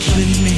killing me.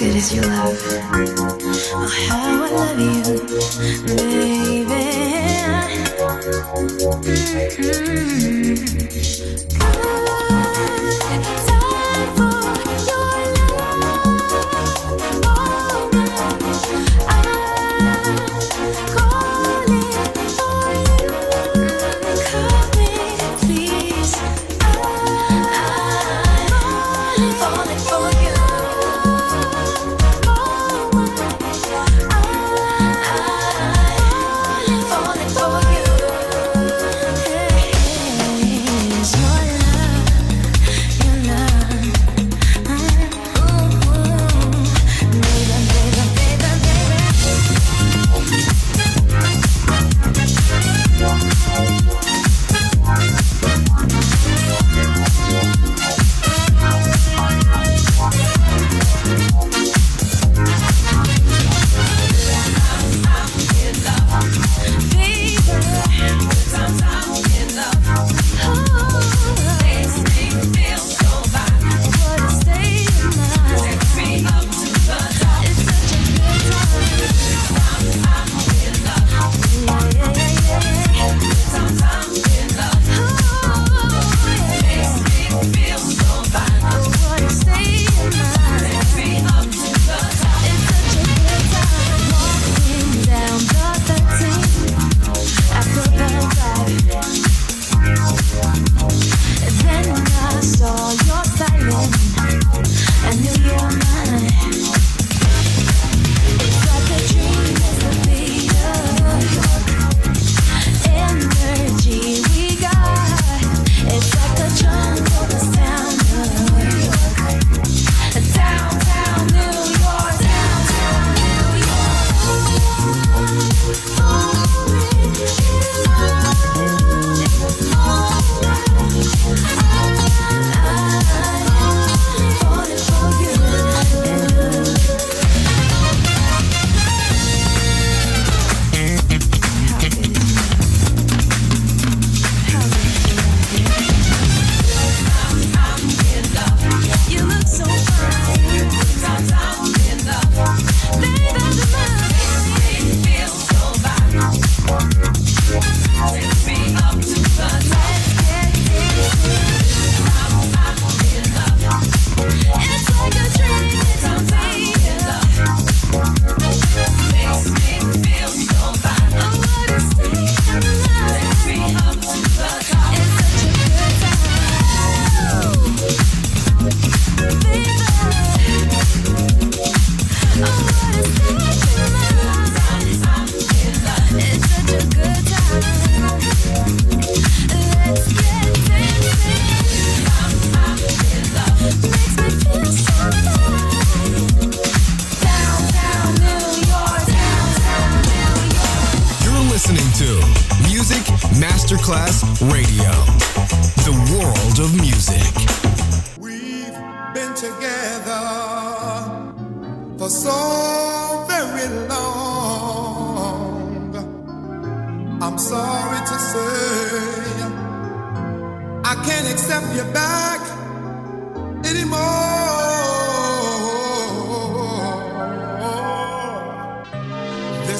good as your love. Oh, how I love you.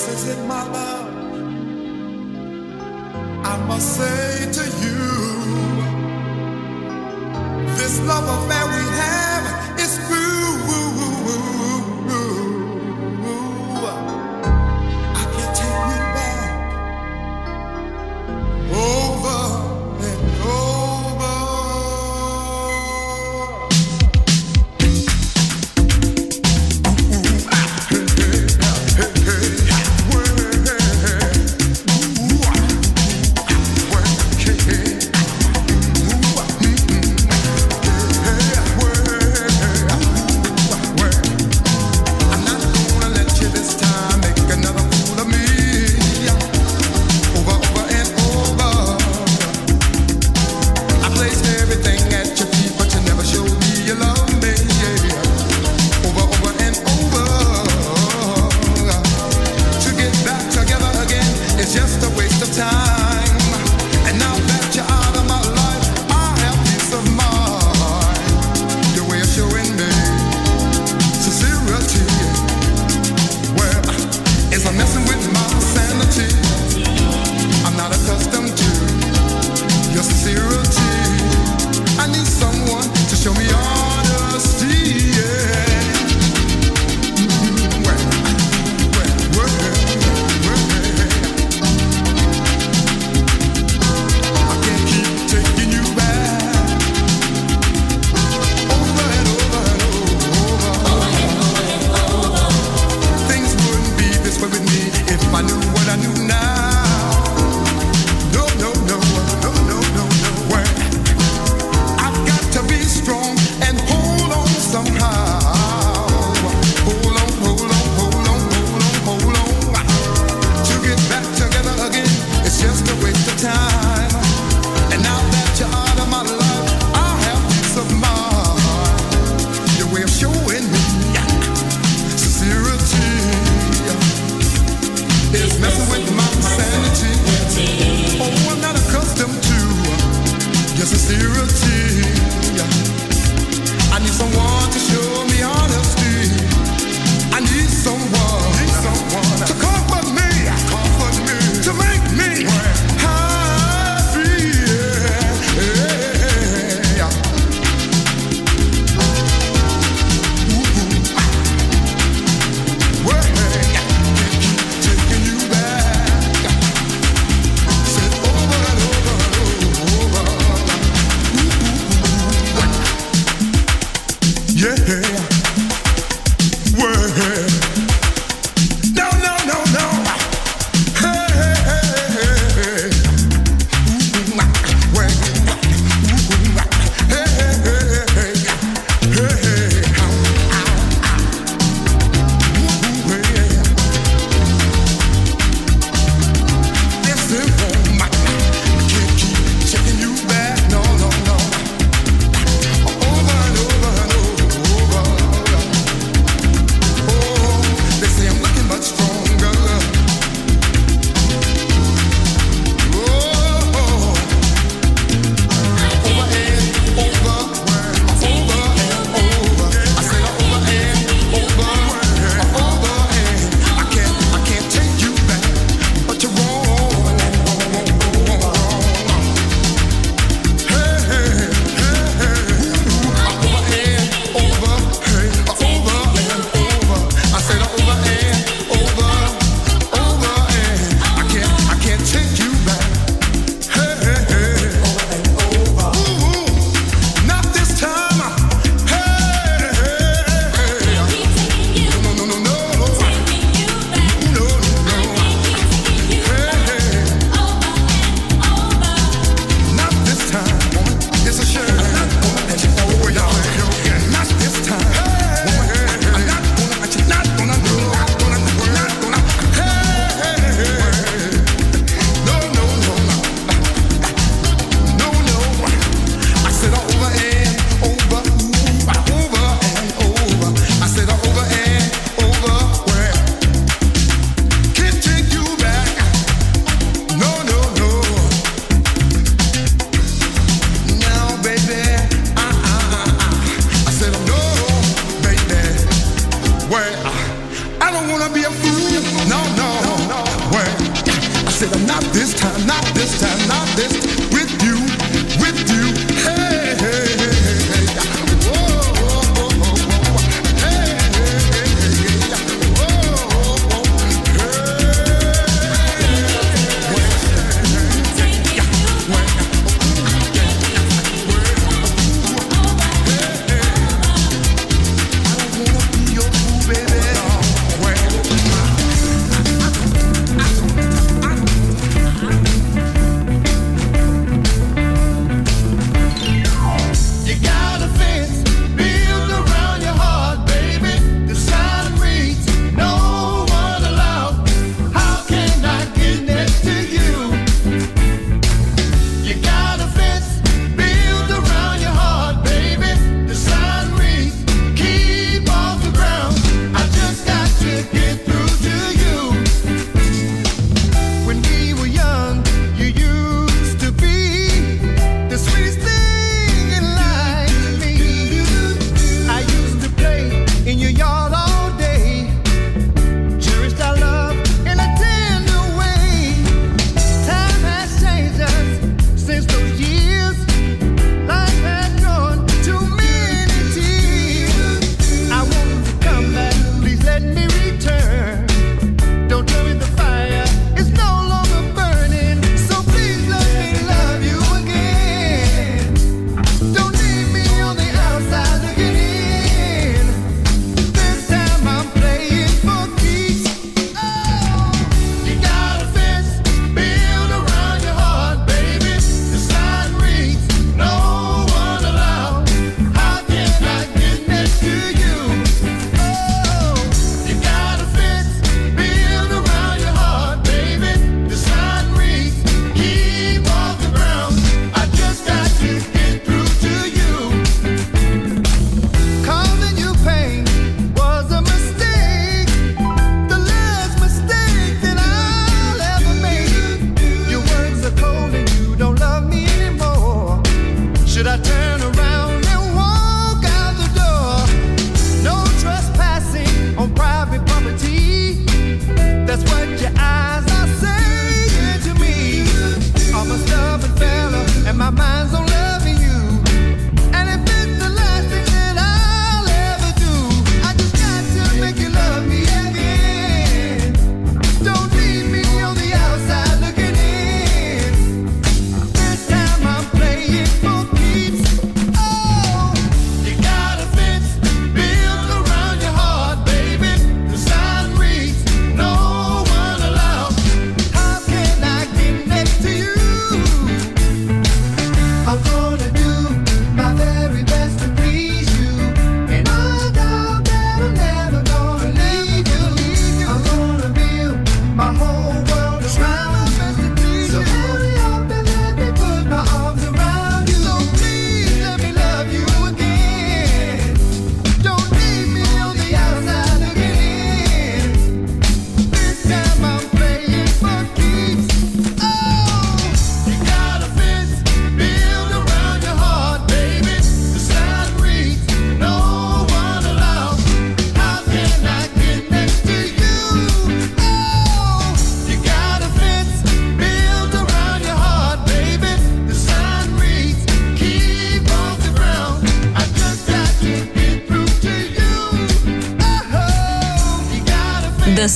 Is in my love? I must say to you.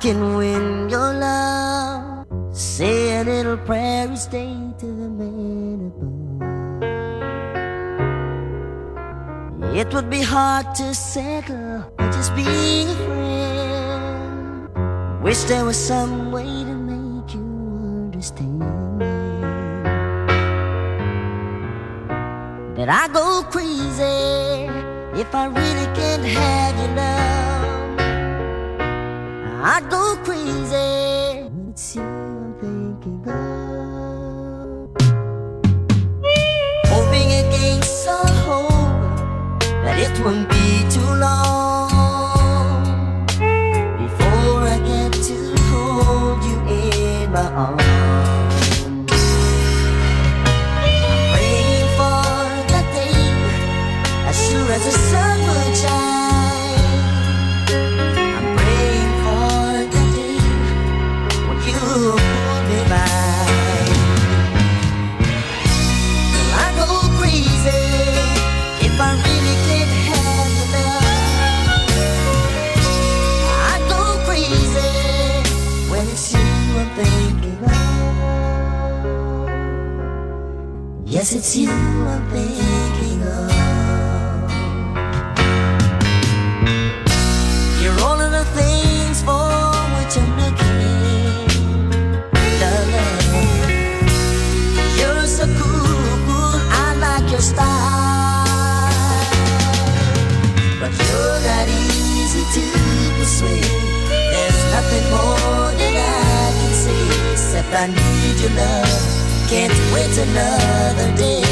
can win your love. Say a little prayer and stay to the man above. It would be hard to settle just be a friend. Wish there was some way to make you understand that I go crazy if I really can't have your love. I go crazy when it's you I'm thinking of. Hoping against a hope that it won't be Yes, it's you I'm thinking of. You're all of the things for which I'm looking. Darling. You're so cool, I like your style. But you're not easy to persuade. There's nothing more that I can say except I need your love. Can't wait another day.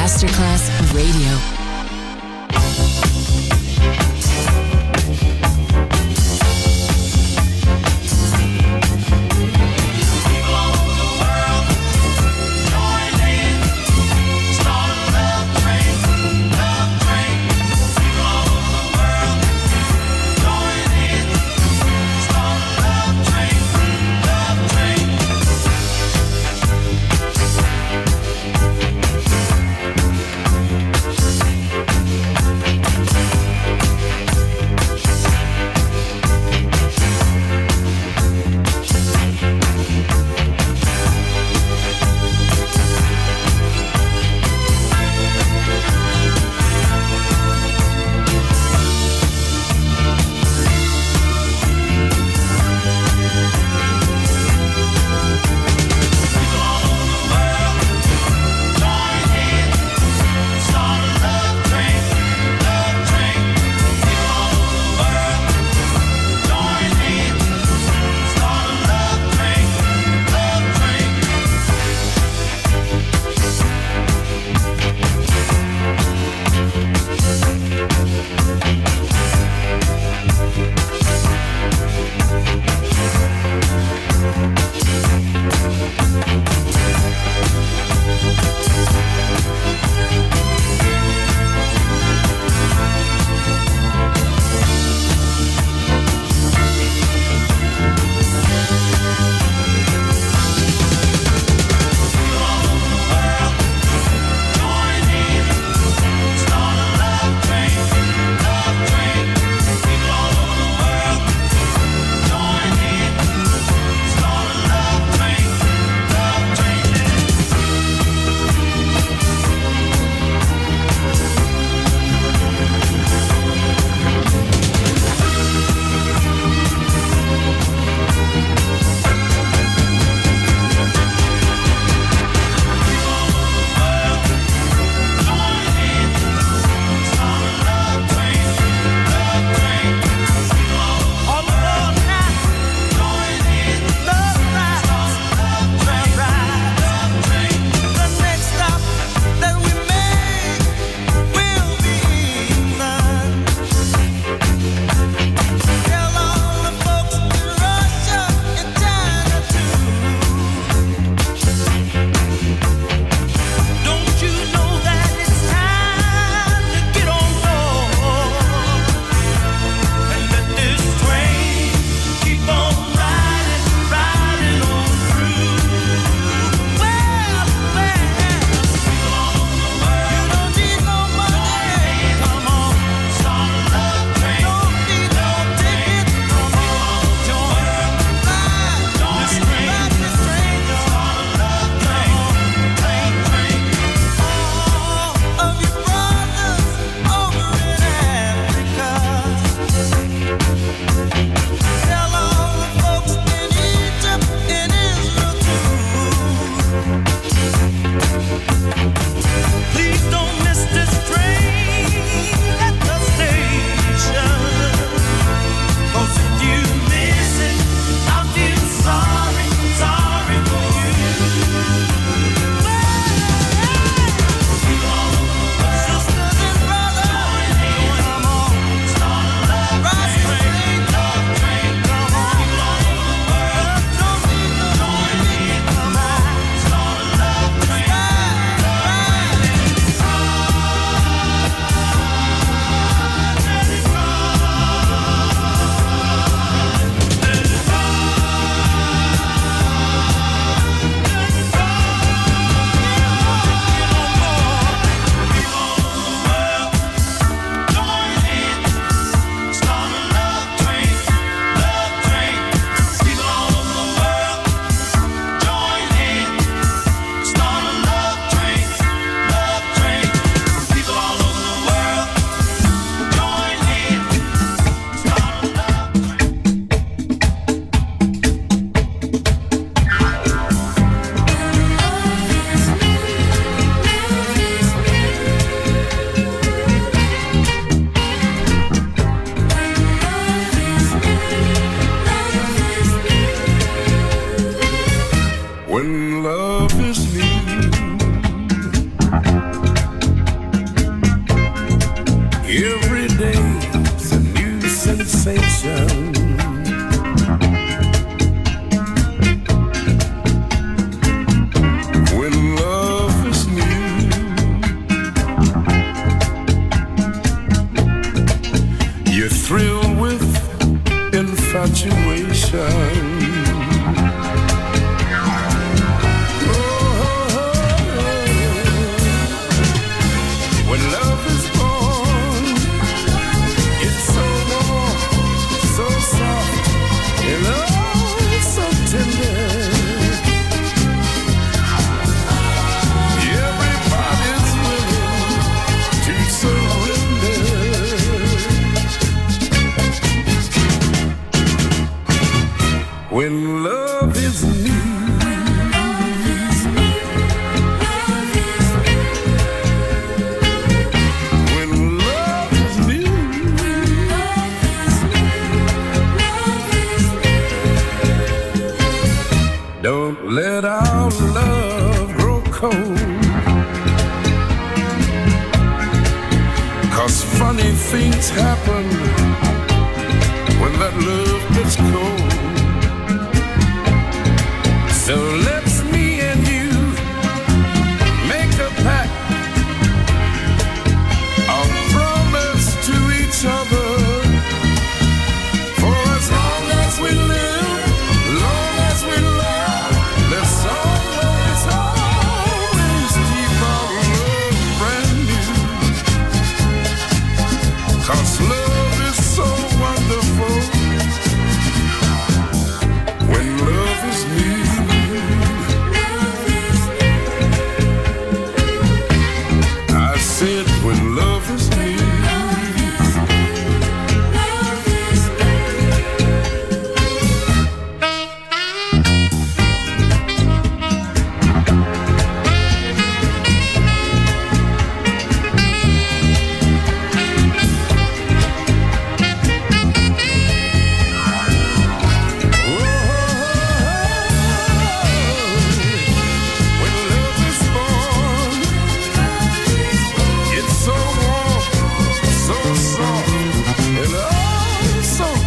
Masterclass Radio.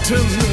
to me.